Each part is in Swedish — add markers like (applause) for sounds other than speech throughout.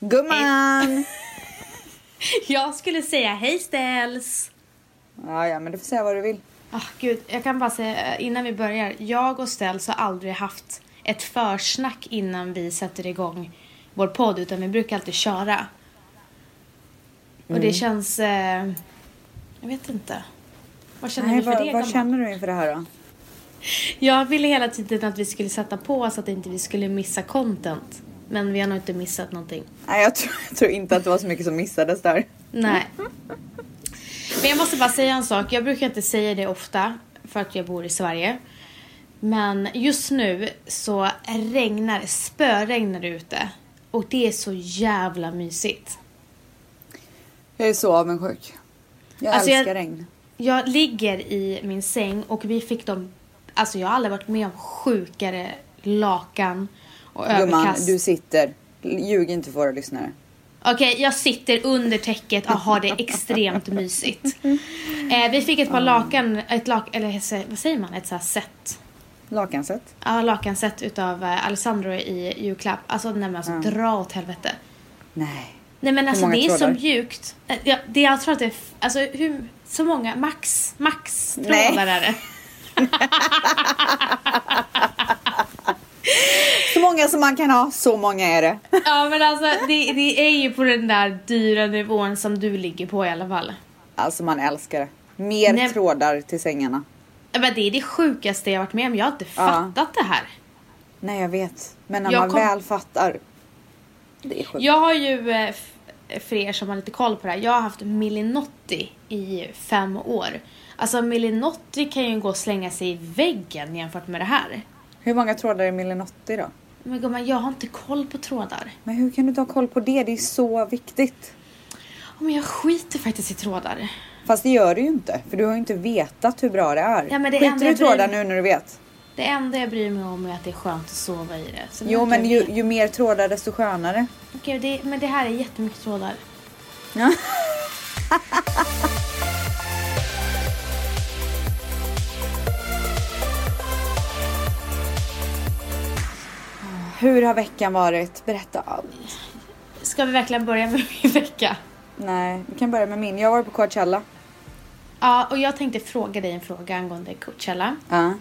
Gumman! (laughs) Jag skulle säga hej ställs. Ja, ja, men du får säga vad du vill. Ah, gud, jag kan bara säga eh, innan vi börjar. Jag och Ställs har aldrig haft ett försnack innan vi sätter igång vår podd. Utan vi brukar alltid köra. Och Mm. det känns... Eh, jag vet inte. Vad känner Nej, du för vad, det? vad känner du inför det här då? Jag ville hela tiden att vi skulle sätta på så att inte vi skulle missa content. Men vi har nog inte missat någonting. Nej, jag tror, jag tror inte att det var så mycket som missades där. Nej. Men jag måste bara säga en sak. Jag brukar inte säga det ofta för att jag bor i Sverige. Men just nu så regnar, spöregnar ute. Och det är så jävla mysigt. Jag är så avundsjuk. Jag Alltså, jag- älskar regn. Jag ligger i min säng och vi fick dem... Alltså jag har aldrig varit med om sjukare lakan och Gumman, överkast. du sitter. Ljug inte för våra lyssnare. Okej, jag sitter under täcket och har det extremt mysigt. (laughs) Eh, vi fick ett par lakan, ett lak, eller vad säger man, ett så här set. Lakanset. Ja, lakanset utav eh, Alessandro i julklapp. Alltså nej men alltså dra åt helvete. Nej. Nej men alltså det är så trådar? mjukt. Eh, Ja, det, jag tror att det är, alltså hur, så många, max, max Nej. trådar är det. (laughs) (laughs) (laughs) Så många som man kan ha, så många är det. (laughs) Ja men alltså det, det är ju på den där dyra nivån som du ligger på i alla fall. Alltså man älskar det. Mer Nej. trådar till sängarna. Men det är det sjukaste jag varit med om. Jag har inte Ja. fattat det här. Nej jag vet. Men när Jag man kom- väl fattar. Det är sjukt. Jag har ju, eh, för er som har lite koll på det här, jag har haft Millinotti i fem år. Alltså Millinotti kan ju gå och slänga sig i väggen jämfört med det här. Hur många trådar är Millinotti då? Men gumman, jag har inte koll på trådar. Men hur kan du ha koll på det? Det är så viktigt. Ja, Men jag skiter faktiskt i trådar. Fast det gör du ju inte. För du har ju inte vetat hur bra det är. Ja, men det Skiter du i trådar nu när du vet? Det enda jag bryr mig om är att det är skönt att sova i det. Så Jo men ju, ju mer trådar desto skönare. Okej, det, men det här är jättemycket trådar. Ja. (laughs) Hur har veckan varit? Berätta allt. Ska vi verkligen börja med (laughs) min vecka? Nej, vi kan börja med min. Jag var på Coachella. Ja, och jag tänkte fråga dig en fråga angående Coachella. Ja.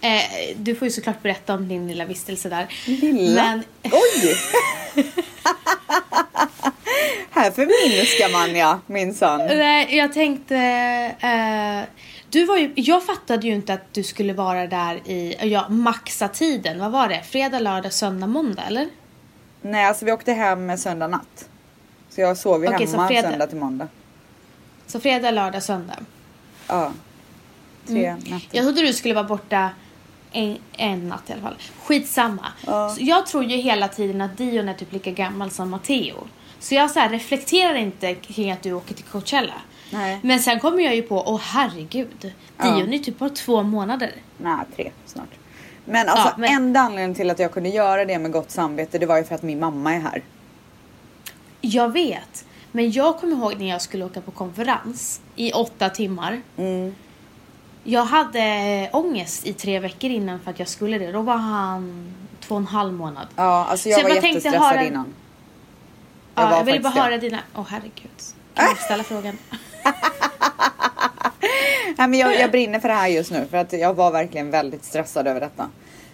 Eh, du får ju såklart berätta om din lilla vistelse där. Lilla? Men Oj! (laughs) Här förminskar man ja, minsann. Nej, jag tänkte... Eh, du var ju, jag fattade ju inte att du skulle vara där i, ja, maxa tiden. Vad var det? Fredag, lördag, söndag, måndag eller? Nej, alltså vi åkte hem söndag natt. Så jag sov ju så hemma fredag- söndag till måndag. Så fredag, lördag, söndag. Ja. Tre nätter. Mm. Jag trodde du skulle vara borta en, en natt i alla fall. Skitsamma. Ja. Så jag tror ju hela tiden att Dion är typ lika gammal som Matteo. Så jag så här reflekterar inte kring att du åker till Coachella. Nej. Men sen kommer jag ju på, åh herregud. Ja. Dion är typ bara två månader. Nej, tre snart. Men alltså Ja, men- enda anledningen till att jag kunde göra det med gott samvete det var ju för att min mamma är här. Jag vet. Men jag kommer ihåg när jag skulle åka på konferens i åtta timmar. Mm. Jag hade ångest i tre veckor innan för att jag skulle det. Då var han två och en halv månad. Ja, alltså jag Så jag var bara tänkte jättestressad höra- innan. Ja, Jag var jag ville bara höra dina... Åh herregud. Kan jag ställa (laughs) frågan? (laughs) Nej, men jag, jag brinner för det här just nu för att jag var verkligen väldigt stressad över detta.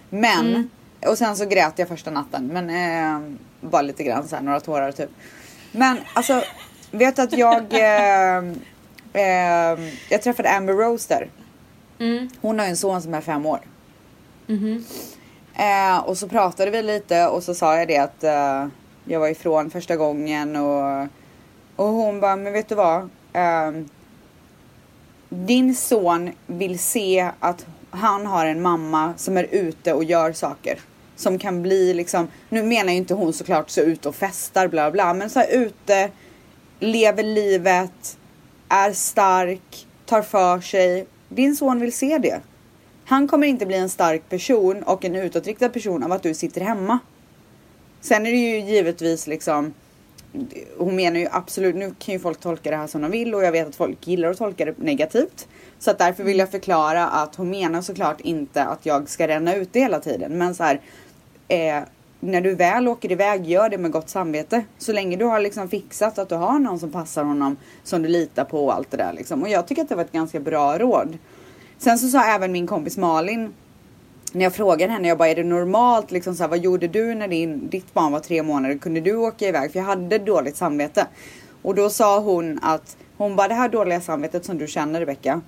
Men, Mm. och sen så grät jag första natten. Men eh, bara lite grann så här, några tårar typ. Men alltså, vet att jag, (laughs) eh, eh, jag träffade Amber Rose där. Mm. Hon har ju en son som är fem år. Mhm. Eh, och så pratade vi lite och så sa jag det att eh, jag var ifrån första gången och, och hon bara, men vet du vad? Ehm, din son vill se att han har en mamma som är ute och gör saker. Som kan bli liksom, nu menar ju inte hon såklart så ute och festar bla bla, men så här ute, lever livet, är stark, tar för sig. Din son vill se det. Han kommer inte bli en stark person och en utåtriktad person av att du sitter hemma. Sen är det ju givetvis liksom hon menar ju absolut, nu kan ju folk tolka det här som de vill och jag vet att folk gillar att tolka det negativt. Så att därför vill jag förklara att hon menar såklart inte att jag ska ränna ut det hela tiden. Men så här, eh, när du väl åker iväg, gör det med gott samvete. Så länge du har liksom fixat att du har någon som passar honom, som du litar på och allt det där liksom. Och jag tycker att det var ett ganska bra råd. Sen så sa även min kompis Malin, när jag frågade henne, jag bara är det normalt liksom så här, vad gjorde du när din, ditt barn var tre månader? Kunde du åka iväg? För jag hade dåligt samvete. Och då sa hon att hon bara det här dåliga samvetet som du känner Rebecka.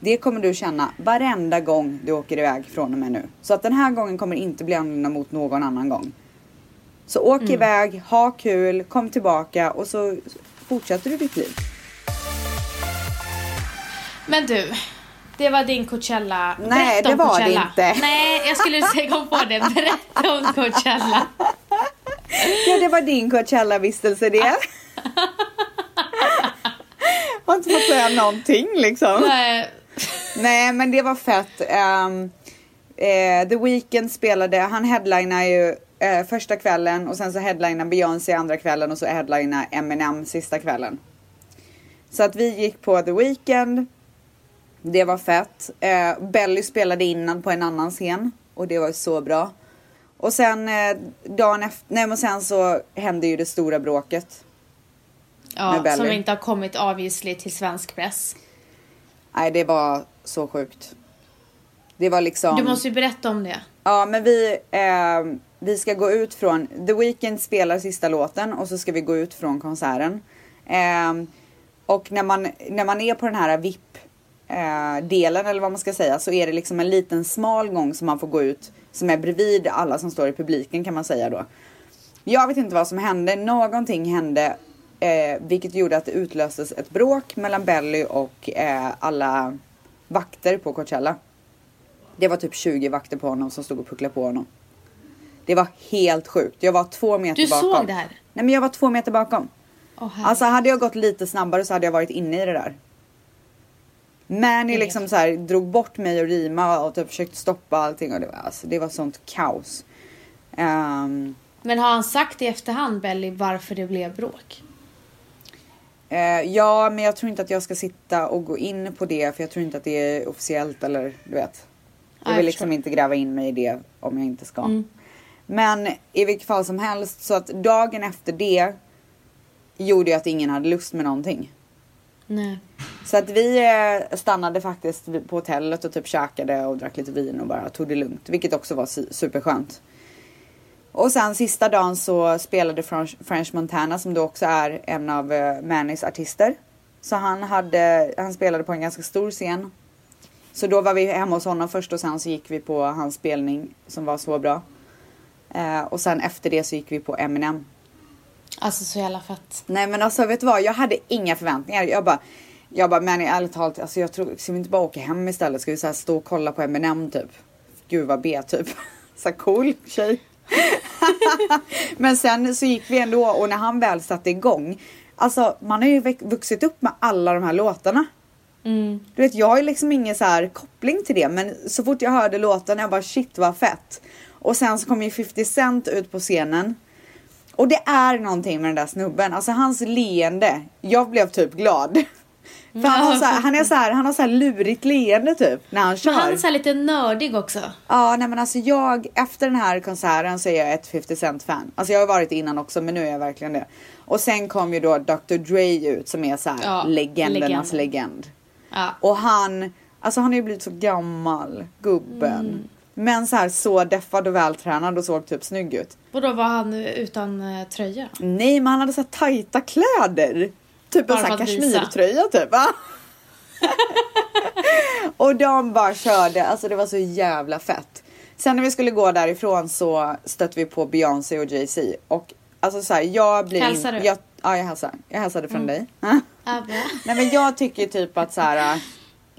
Det kommer du känna varenda gång du åker iväg från och med nu. Så att den här gången kommer inte bli annorlunda mot någon annan gång. Så åk Mm. iväg, ha kul, kom tillbaka och så fortsätter du ditt liv. Men du, det var din Coachella. Nej, det var det Coachella. inte. Nej, jag skulle säga kom på det. Berätta om Coachella. Ja, det var din Coachella-vistelse det. har inte fått säga någonting liksom. Nej, Nej, men det var fett. Ehm, eh, The Weeknd spelade, han headlinar ju eh, första kvällen och sen så headlinar Beyoncé andra kvällen och så headlinar Eminem sista kvällen. Så att vi gick på The Weeknd. Det var fett. Eh, Belly spelade innan på en annan scen och det var så bra. Och sen eh, dagen efter, nej men sen så hände ju det stora bråket. Ja, som inte har kommit avgiftsligt till svensk press. Nej, det var så sjukt. Det var liksom. Du måste ju berätta om det. Ja, men vi, eh, vi ska gå ut från, The Weeknd spelar sista låten och så ska vi gå ut från konserten. Eh, och när man, när man är på den här VIP eh, delen eller vad man ska säga så är det liksom en liten smal gång som man får gå ut som är bredvid alla som står i publiken kan man säga då. Jag vet inte vad som hände, någonting hände eh, vilket gjorde att det utlöstes ett bråk mellan Belly och eh, alla vakter på Coachella. Det var typ 20 vakter på honom som stod och pucklade på honom. Det var helt sjukt. Jag var två meter Du bakom. såg det här? Nej men jag var två meter bakom. Herre. Alltså hade jag gått lite snabbare så hade jag varit inne i det där. Manny liksom så här, drog bort mig och Rima och typ försökte stoppa allting och det var, alltså, det var sånt kaos. Ehm, Men har han sagt i efterhand, Belly, varför det blev bråk? eh, ja, men jag tror inte att jag ska sitta och gå in på det för jag tror inte att det är officiellt eller du vet. Ja, Jag vill liksom inte gräva in mig i det om jag inte ska. Mm. Men i vilket fall som helst så att dagen efter det gjorde ju att ingen hade lust med någonting. Nej. Så att vi eh, stannade faktiskt på hotellet och typ käkade och drack lite vin och bara tog det lugnt. Vilket också var superskönt. Och sen sista dagen så spelade French, French Montana som då också är en av uh, Mannys artister. Så han, hade, han spelade på en ganska stor scen. Så då var vi hemma hos honom först och sen så gick vi på hans spelning som var så bra. Eh, och sen efter det så gick vi på Eminem. Alltså så jävla fett. Nej men alltså vet du vad, jag hade inga förväntningar. Jag bara, jag bara men ärligt talat, alltså jag tror, ska vi inte bara åka hem istället? Ska vi så här stå och kolla på Eminem typ? Gud vad B typ. (laughs) Så här cool tjej. (laughs) men sen så gick vi ändå och när han väl satte igång. Alltså man har ju vuxit upp med alla de här låtarna. Mm. Du vet jag har ju liksom ingen så här koppling till det men så fort jag hörde låten jag bara shit vad fett. Och sen så kom ju 50 Cent ut på scenen. Och det är någonting med den där snubben, alltså hans leende. Jag blev typ glad. För han har så här, han är så här, han har så lurigt leende typ när han kör. Men han är så lite nördig också. Ja, nej men alltså jag, efter den här konserten så är jag ett 50 Cent fan. Alltså jag har varit innan också men nu är jag verkligen det. Och sen kom ju då Dr Dre ut som är så här Ja, legendernas legenden. legend. Ja. Och han, alltså han har ju blivit så gammal, gubben. Mm. Men så här så deffad och vältränad och såg typ snygg ut. Och då var han utan eh, tröja. Nej men han hade så här tajta kläder. Typ Bara en sån här kashmirtröja typ. (laughs) och de bara körde, alltså det var så jävla fett. Sen när vi skulle gå därifrån så stötte vi på Beyoncé och Jay-Z. Och alltså så här, jag blir... Hälsar du? Jag, ja jag hälsar. Jag hälsade från dig. (laughs) Ah, bra. Nej men jag tycker typ att så här,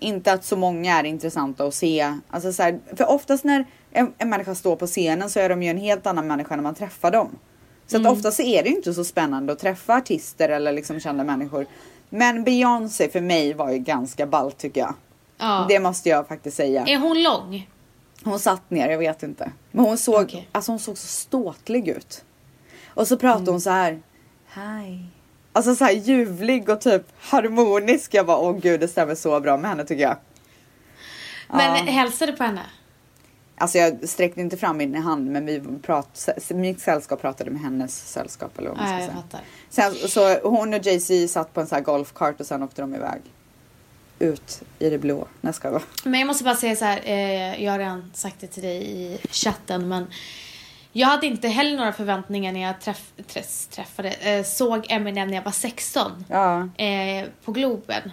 inte att så många är intressanta att se. Alltså så här, för oftast när en, en människa står på scenen så är de ju en helt annan människa när man träffar dem. Så att ofta så är det inte så spännande att träffa artister eller liksom kända människor. Men Beyoncé för mig var ju ganska ballt tycker jag. Ja. Det måste jag faktiskt säga. Är hon lång? Hon satt ner, jag vet inte. Men hon såg, Okej. alltså hon såg så ståtlig ut. Och så pratade hon så här. Hi. Alltså så här ljuvlig och typ harmonisk. Jag bara, åh gud det stämmer så bra med henne tycker jag. Men Ja. hälsade på henne? Alltså jag sträckte inte fram min hand men vi prat, mitt sällskap pratade med hennes sällskap eller vad man ska Ja, jag säga. fattar. Sen, så hon och Jay-Z satt på en sån här golfkart och sen åkte de iväg. Ut i det blå. Nej, ska jag. Men jag måste bara säga så här, eh, jag har redan sagt det till dig i chatten men jag hade inte heller några förväntningar när jag träff, träff, träffade, eh, såg Eminem när jag var 16 Ja. eh, på Globen.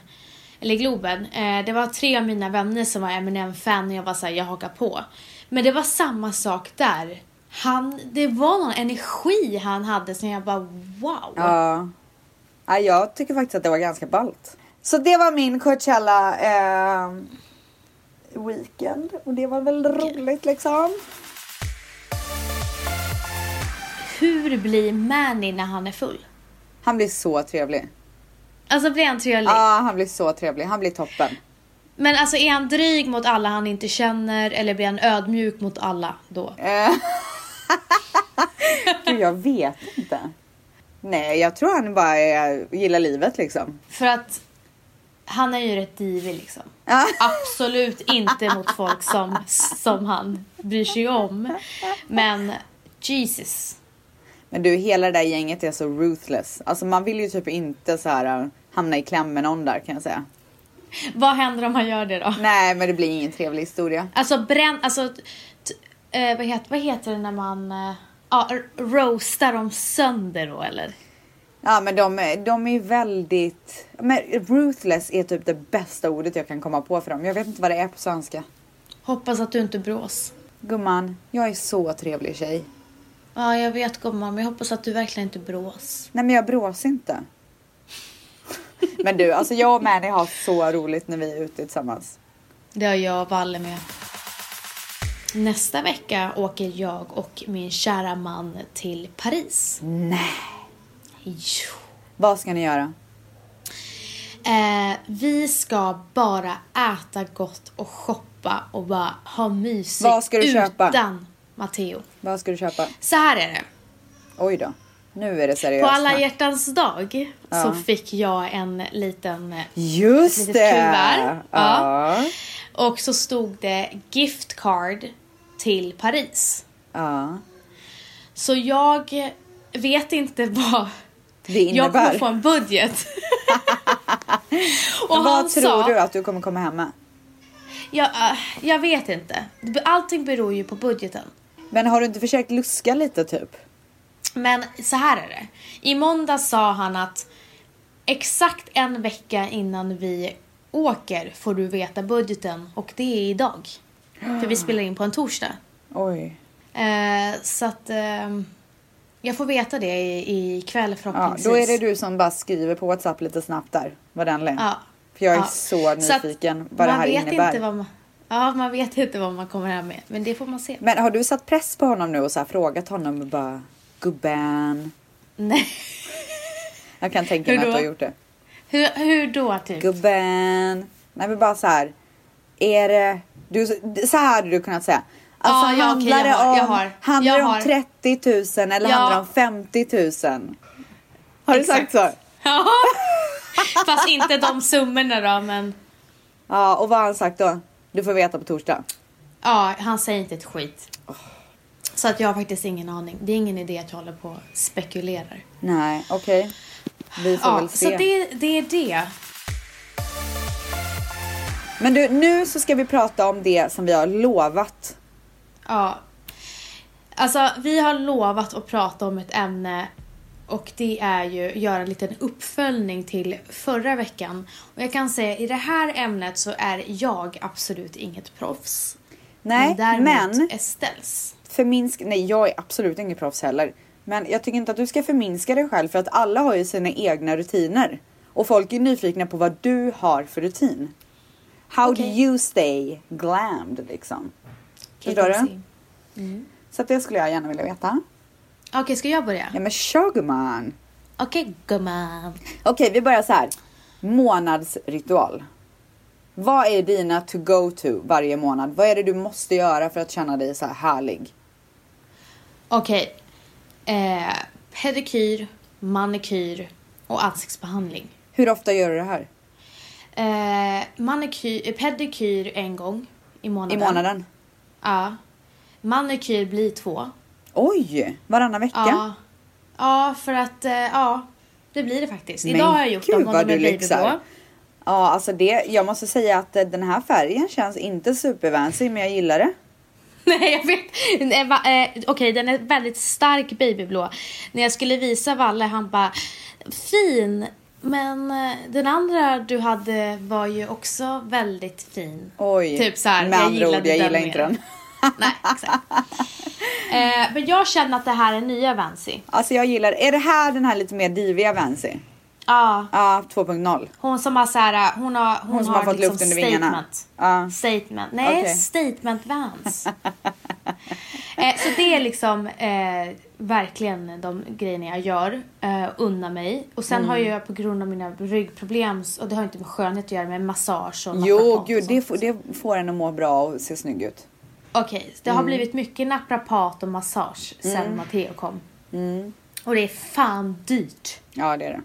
Eller Globen. Eh, det var tre av mina vänner som var Eminem-fan och jag var såhär, jag hakar på. Men det var samma sak där. Han, det var någon energi han hade som jag bara wow. Ja. ja. Jag tycker faktiskt att det var ganska ballt. Så det var min Coachella eh, weekend. Och det var väl roligt liksom. Hur blir Manny när han är full? Han blir så trevlig. Alltså blir han trevlig? Ja, han blir så trevlig. Han blir toppen. Men alltså är han dryg mot alla han inte känner eller blir han ödmjuk mot alla då? (laughs) Gud, jag vet inte. Nej, jag tror han bara är, gillar livet liksom. För att han är ju rätt divig liksom. Absolut inte mot folk som, som han bryr sig om. Men Jesus. Men du, hela det där gänget är så ruthless. Alltså man vill ju typ inte så här äh, hamna i kläm med någon där kan jag säga. Vad händer om han gör det då? Nej, men det blir ingen trevlig historia. Alltså bränn, alltså eh, vad, heter, vad heter det när man eh, roastar dem sönder då eller? Ja, men de, är- de är väldigt... Men ruthless är typ det bästa ordet jag kan komma på för dem. Jag vet inte vad det är på svenska. Hoppas att du inte brås. Gumman, jag är så trevlig tjej. Ja, jag vet gumman, men jag hoppas att du verkligen inte brås. Nej, men jag brås inte. Men du, alltså jag och Manny har så roligt när vi är ute tillsammans. Det har jag och Valle med. Nästa vecka åker jag och min kära man till Paris. Nej. Jo. Vad ska ni göra? Eh, vi ska bara äta gott och shoppa och bara ha mysigt Vad ska du köpa? Matteo. Vad ska du köpa? Så här är det. Oj då. Nu är det seriöst. På alla hjärtans dag Ja. så fick jag en liten eh, Just litet det! kuvert. Ja. och så stod det gift card till Paris. ja. Så jag vet inte vad Det jag kommer innebär. få en budget. (laughs) och Vad tror sa, du att du kommer komma hem med? jag, äh, jag vet inte. Allting beror ju på budgeten. Men har du inte försökt luska lite typ? Men så här är det. I måndag sa han att exakt en vecka innan vi åker får du veta budgeten och det är idag. För vi spelar in på en torsdag. Oj. Eh, så att eh, jag får veta det i, i kväll Ja, förhoppningsvis. då är det du som bara skriver på WhatsApp lite snabbt där. Vad den är. Ja. För jag är Ja. så Så nyfiken vad det man här vet innebär. Inte vad man, ja, man vet inte vad man kommer hem med. Men det får man se. Men har du satt press på honom nu och så här frågat honom och bara gubben? Nej. (laughs) Jag kan tänka mig att du har gjort det. Hur, hur då typ? Gubben. Nej men bara så här. Är det, du, så här hade du kunnat säga. Alltså Ja, ja, handlar jag har- det jag om, har. handlar Jag om har. 30 000 eller Ja. handlar det om 50 000? Har du sagt Exakt. så? Ja. (laughs) Fast inte de summorna då men. Ja och vad har han sagt då? Du får veta på torsdag. Ja, han säger inte ett skit. Så att jag har faktiskt ingen aning. Det är ingen idé att jag håller på och spekulerar. Nej okej. Vi får Ja, väl se. så det, det är det. Men du nu så ska vi prata om det som vi har lovat. Ja. Alltså, vi har lovat att prata om ett ämne och det är ju att göra en liten uppföljning till förra veckan. Och jag kan säga i det här ämnet så är jag absolut inget proffs. Nej däremot men Estelles. förminska, nej jag är absolut ingen proffs heller. Men jag tycker inte att du ska förminska dig själv för att alla har ju sina egna rutiner. Och folk är nyfikna på vad du har för rutin. How do Okej. you stay glammed liksom? Förstår du? Mm. Så det skulle jag gärna vilja veta. Okej, ska jag börja? Ja men kör gumman. Okej, gumman. Okej vi börjar så här. Månadsritual. Vad är dina to go to varje månad? Vad är det du måste göra för att känna dig så här härlig? Okej. Eh, pedikyr, manikyr och ansiktsbehandling. Hur ofta gör du det här? Eh, manikyr, eh, pedikyr en gång i månaden. I månaden? Ja. Manikyr blir två. Oj, varannan vecka? Ja. Ja, för att, eh, ja. Det blir det faktiskt. Men Idag har jag gjort dem och de är babyblå. Ja, alltså det, jag måste säga att eh, den här färgen känns inte supervancy men jag gillar det. (laughs) Nej jag vet. Eh, Okej den är väldigt stark babyblå. När jag skulle visa Valle han bara fin. Men den andra du hade var ju också väldigt fin. Oj, Typ så här, med andra ord, jag gillar inte den. (laughs) Nej exakt. eh, men jag känner att det här är nya Vancy. Alltså jag gillar, är det här den här lite mer diviga Vancy? Ja, Ja, 2.0. hon som har så här, hon har, hon, Hon som har, har fått liksom luft under vingarna. statement. Statement. Nej, Okej. statement Vans. (laughs) eh, så det är liksom eh, verkligen de grejerna jag gör. Eh, unna mig. Och sen Mm. har jag på grund av mina ryggproblem, och det har inte med skönhet att göra, med massage och Jo, naprapat och gud, det får, det får en att må bra och se snygg ut. Okej, det Mm. har blivit mycket naprapat och massage sen Matteo kom. Och det är fan dyrt. Ja, det är det.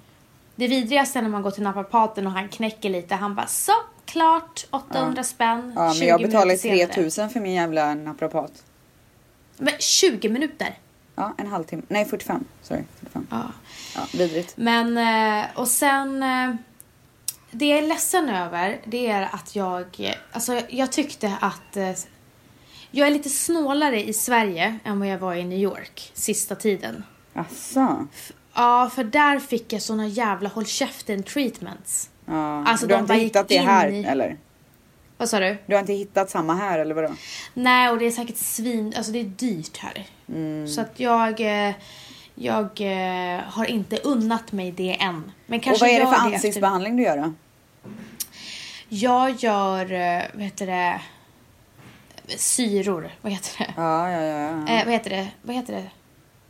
Det vidrigaste är när man går till naprapaten och han knäcker lite. Han bara så, klart, 800 spänn. Ja, men 20 jag senare. 3000 för min jävla naprapat. Men 20 minuter? Ja, en halvtimme. Nej, 45. Sorry, 45. Ja. Ja, vidrigt. Men, eh, och sen... eh, Det jag är ledsen över, det är att jag... eh, Alltså, jag tyckte att... Jag är lite snålare i Sverige än vad jag var i New York sista tiden. Asså? Ja, för där fick jag såna jävla håll käften treatments. Ja. Alltså, du har inte hittat det här, i- eller? Vad sa du? Du har inte hittat samma här, eller vadå? Nej, och det är säkert svin... Alltså det är dyrt här. Mm. Så att jag... eh, Jag eh, har inte unnat mig det än. Men Och kanske vad är det för efter- ansiktsbehandling du gör då? Jag gör, eh, vad heter det, syror. Vad heter det? Ja, ja, ja. ja. Eh, vad heter det? Vad heter det?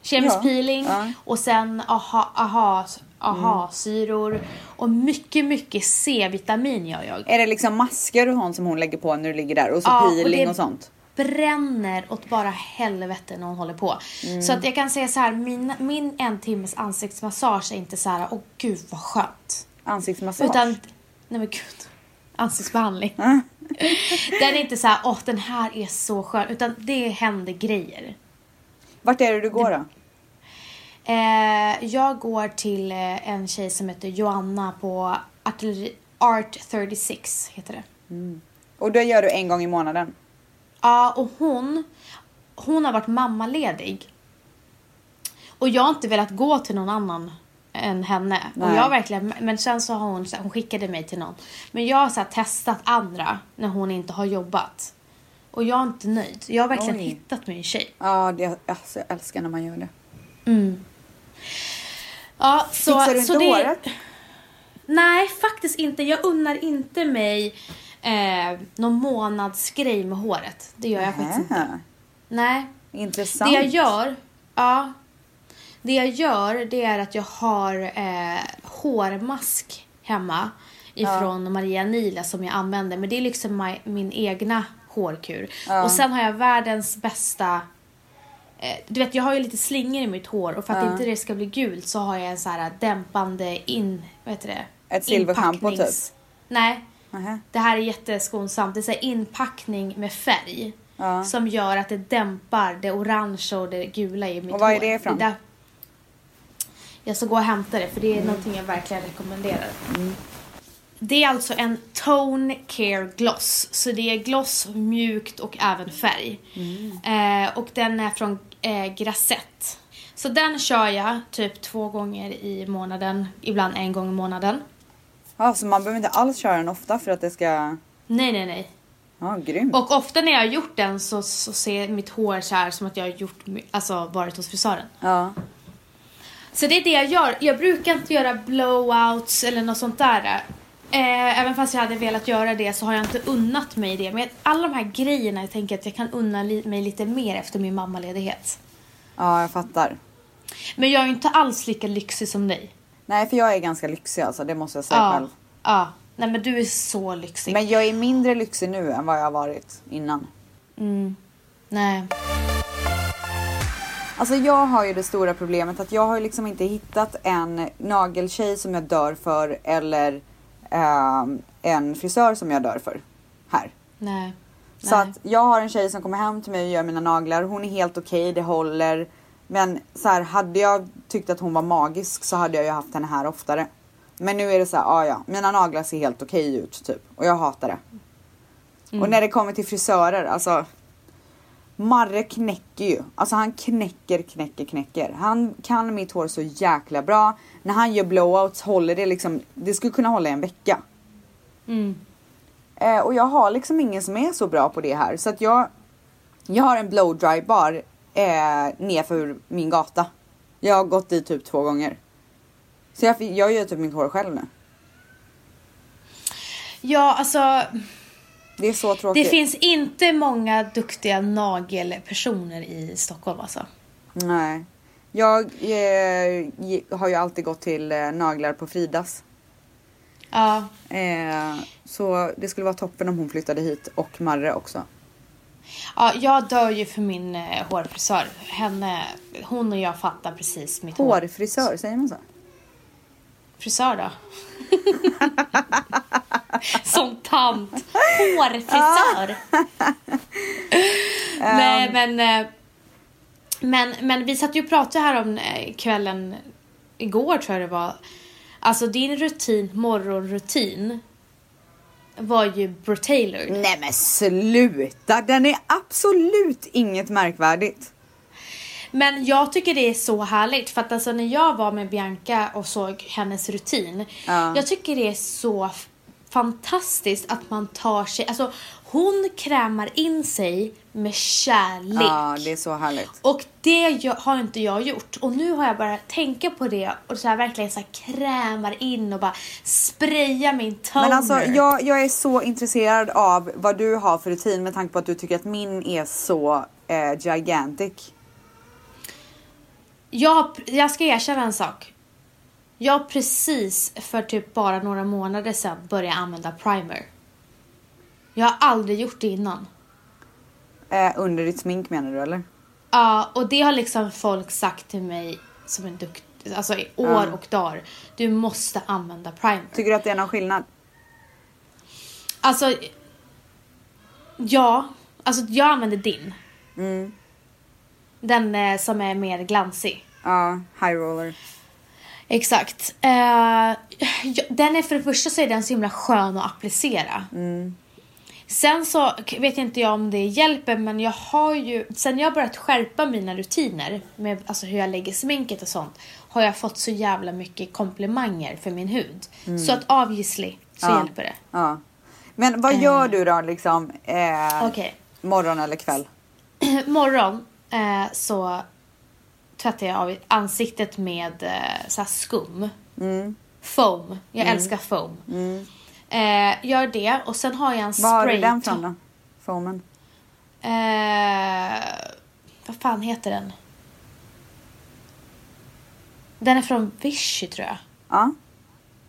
Kemisk Ja, peeling ja. och sen aha, aha, aha syror och mycket, mycket C-vitamin gör jag. Är det liksom masker och sånt som hon lägger på när du ligger där? Och så Ja, och peeling och, det- sånt? bränner åt bara helvete när hon håller på. Mm. Så att jag kan säga så här, min, min en timmes ansiktsmassage är inte så här, åh gud vad skönt. Ansiktsmassage? Utan, nej men gud. Ansiktsbehandling. Ah. (laughs) Den är inte så här, åh den här är så skön. Utan det händer grejer. Vart är det du går då? Eh, jag går till eh, en tjej som heter Joanna på Artilleri, Art 36 heter det. Och det gör du en gång i månaden? Ja, och hon, hon har varit mammaledig. Och jag har inte velat gå till någon annan än henne. Och Nej. jag har verkligen, men sen så har hon, så hon skickade mig till någon. Men jag har så testat andra när hon inte har jobbat. Och jag är inte nöjd. Jag har verkligen Oj. hittat min tjej. Ja, det, alltså, jag älskar när man gör det. Ja, så, Fixar du så inte det, håret? Nej, faktiskt inte. Jag unnar inte mig eh, någon månadsgrej med håret. Det gör jag faktiskt inte. Nej. Intressant. Det jag gör, ja. Det jag gör det är att jag har eh, hårmask hemma ifrån Maria Nila som jag använder. Men det är liksom my, min egna hårkur. Ja. Och sen har jag världens bästa eh, du vet jag har ju lite slingor i mitt hår och för att Ja. inte det ska bli gult så har jag en så här dämpande in, vad heter det? Ett silverschampo Inpacknings- Nej, Nähä. det här är jätteskonsamt. Det är så inpackning med färg. Ja. Som gör att det dämpar det orangea och det gula i mitt Och vad är hår. det ifrån? där- Jag ska gå och hämta det för det är någonting jag verkligen rekommenderar. Det är alltså en Tone Care Gloss. Så det är gloss, mjukt och även färg. Eh, och den är från eh, Grassette. Så den kör jag typ två gånger i månaden. Ibland en gång i månaden. Ja, så man behöver inte alls köra den ofta för att det ska... Nej, nej, nej. Ja, grymt. Och ofta när jag har gjort den så, så ser mitt hår så här som att jag har gjort, alltså varit hos frisören. Ja. Så det är det jag gör. Jag brukar inte göra blowouts eller något sånt där. Eh, även fast jag hade velat göra det så har jag inte unnat mig det. Men alla de här grejerna, jag tänker att jag kan unna li- mig lite mer efter min mammaledighet. ja, jag fattar. Men jag är ju inte alls lika lyxig som dig. Nej, för jag är ganska lyxig alltså, det måste jag säga Ja, själv. ja. Nej men du är så lyxig. Men jag är mindre lyxig nu än vad jag har varit innan. Mm. Nej. Alltså jag har ju det stora problemet att jag har ju liksom inte hittat en nageltjej som jag dör för eller ehm, en frisör som jag dör för här. Nej. Så Nej. att jag har en tjej som kommer hem till mig och gör mina naglar. Hon är helt okej, det håller. Men så här, hade jag tyckt att hon var magisk så hade jag ju haft henne här oftare. Men nu är det så här, ah, ja, mina naglar ser helt okej ut typ. Och jag hatar det. Mm. Och när det kommer till frisörer, alltså. Marre knäcker ju. Alltså han knäcker, knäcker, knäcker. Han kan mitt hår så jäkla bra. När han gör blowouts håller det liksom, det skulle kunna hålla en vecka. Mm. Eh, och jag har liksom ingen som är så bra på det här. Så att jag, jag har en blow dry bar eh, nerför min gata. Jag har gått dit typ två gånger. Så jag, jag gör typ mitt hår själv nu. Ja, alltså. Det är så tråkigt. Det finns inte många duktiga nagelpersoner i Stockholm alltså. Nej. Jag eh, har ju alltid gått till eh, naglar på Fridas. Ja, Eh, så det skulle vara toppen om hon flyttade hit och Marre också. ja jag dör ju för min eh, hårfrisör. Henne, hon och jag fattar precis mitt hår. Hårfrisör, säger man så? Frisör då? (laughs) Som tant. Hårfrisör. (laughs) Nej men, eh, men, men vi satt ju och pratade här om eh, kvällen igår tror jag det var. Alltså din rutin, morgonrutin var ju brotailored. Nej men sluta! Den är absolut inget märkvärdigt. Men jag tycker det är så härligt för att alltså när jag var med Bianca och såg hennes rutin. Ja. Jag tycker det är så fantastiskt att man tar sig, alltså hon krämar in sig med kärlek. Ja, det är så härligt. Och det har inte jag gjort. Och nu har jag börjat tänka på det och så här verkligen så här krämar in och bara sprayar min toner. Men alltså jag, jag är så intresserad av vad du har för rutin med tanke på att du tycker att min är så eh, gigantic. Jag, jag ska erkänna en sak. Jag har precis för typ bara några månader sedan börjat använda primer. Jag har aldrig gjort det innan. Eh, under ditt smink menar du eller? Ja, och det har liksom folk sagt till mig som en dukt, alltså i år och dagar. Du måste använda primer. Tycker du att det är någon skillnad? Alltså, ja. Alltså jag använder din. Mm. Den eh, som är mer glansig. Ja, high roller. Exakt. Eh, den är för det första så är den så himla skön att applicera. Sen så vet inte jag om det hjälper men jag har ju, sen jag börjat skärpa mina rutiner med alltså hur jag lägger sminket och sånt har jag fått så jävla mycket komplimanger för min hud. Så att obviously så Ja. hjälper det. Ja. Men vad gör du då liksom? Eh, Okej. Morgon eller kväll? (clears throat) Morgon eh, så tvättar jag av ansiktet med eh, så här skum. Mm. Foam. Jag älskar foam. Eh, gör det och sen har jag en spray. Var har du den från då? Foamen? Eh, vad fan heter den? Den är från Vichy tror jag. Ja.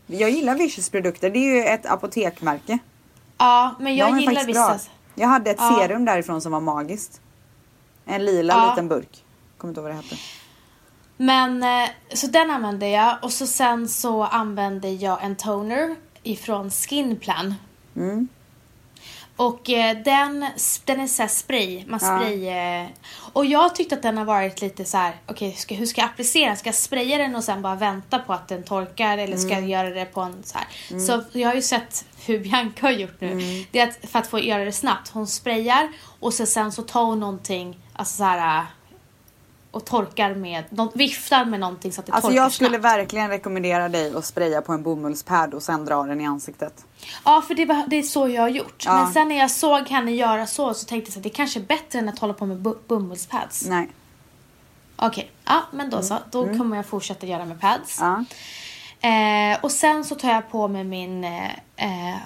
Jag gillar Vicious produkter. Det är ju ett apotekmärke. Ja, men jag gillar vissa. bra. Jag hade ett Ja. serum därifrån som var magiskt. En lila Ja. liten burk. Kommer inte ihåg vad det hette. Men eh, så den använder jag och så sen så använder jag en toner ifrån Skinplan. Mm. Och eh, den, den är så här spray, man Ja. spray. Eh, och jag tyckte att den har varit lite så här, okej ska, hur ska jag applicera? Ska jag spraya den och sen bara vänta på att den torkar eller ska Mm. jag göra det på en så här? Så jag har ju sett hur Bianca har gjort nu. Mm. Det är att för att få göra det snabbt, hon sprayar och så sen så tar hon någonting, alltså så här och torkar med, de viftar med någonting så att det Alltså torkar jag skulle snabbt. verkligen rekommendera dig att spraya på en bomullspad och sen dra den i ansiktet. Ja, för det, det är så jag har gjort. Ja. Men sen när jag såg henne göra så så tänkte jag att det kanske är bättre än att hålla på med bu- bomullspads. Nej. Okej, ja men då så. Då kommer jag fortsätta göra med pads. Ja. Eh, och sen så tar jag på mig min... Eh, eh,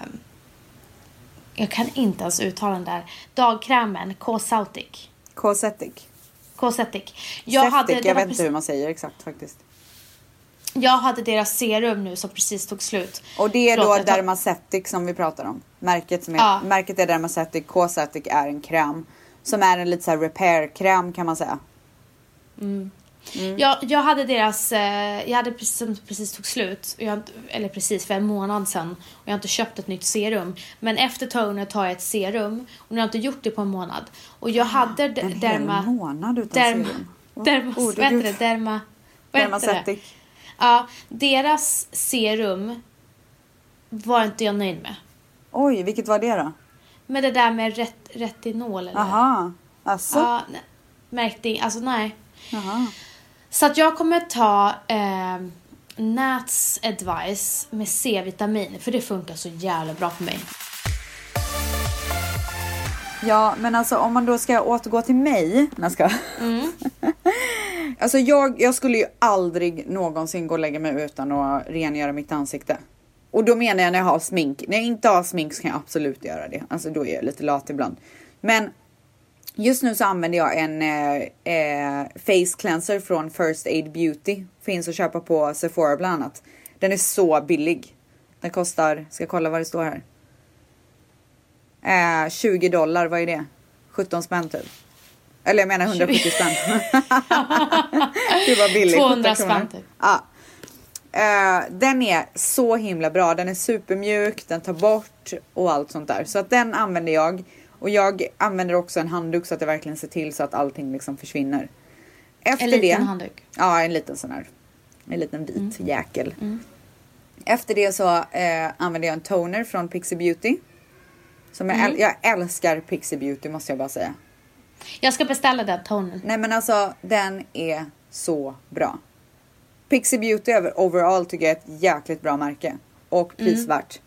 jag kan inte ens uttala den där. Dagkrämen, K-Sautic. Cosmetic. Jag, hade, jag vet inte hur man säger exakt faktiskt. jag hade deras serum nu som precis tog slut. Och det är Förlåt, då Dermacetic som vi pratar om. Märket, som är, Ja. märket är Dermacetic, Cosmetic är en kräm. Som är en lite så här repair-kräm kan man säga. Jag, jag hade deras, eh, jag hade precis, som precis tog slut, jag, eller precis för en månad sedan och jag har inte köpt ett nytt serum. Men efter toner tar jag ett serum och nu har jag inte gjort det på en månad. Och jag hade Ah, En d- hel derma... månad utan Derma... serum. Derma... Oh, vad heter det? Derma... Vad heter det? Ja, deras serum var inte jag nöjd med. Oj, vilket var det då? Med det där med ret, retinol eller? Aha, alltså. Ja, märkte alltså nej. Aha. Så att jag kommer ta eh, Nats advice med C-vitamin för det funkar så jävla bra på mig. Ja, men alltså om man då ska återgå till mig. Nej, ska. (laughs) alltså jag, jag skulle ju aldrig någonsin gå och lägga mig utan att rengöra mitt ansikte. Och då menar jag när jag har smink. När jag inte har smink så kan jag absolut göra det. Alltså då är jag lite lat ibland. Men just nu så använder jag en eh, eh, face cleanser från First Aid Beauty. Finns att köpa på Sephora bland annat. Den är så billig. Den kostar, ska jag kolla vad det står här. Eh, 20 dollar, vad är det? 17 spänn typ. Eller jag menar 170 spänn. (laughs) det var billigt. 200 17 kronor. spänn typ. Ja. Eh, den är så himla bra. Den är supermjuk, den tar bort och allt sånt där. Så att den använder jag. Och jag använder också en handduk så att jag verkligen ser till så att allting liksom försvinner. Efter En liten det, handduk. Ja, en liten sån här. En liten vit jäkel. Efter det så eh, använder jag en toner från Pixie Beauty. Som jag, äl- jag älskar Pixie Beauty måste jag bara säga. Jag ska beställa den tonen. Nej men alltså den är så bra. Pixie Beauty över overall tycker jag är ett jäkligt bra märke. Och prisvärt.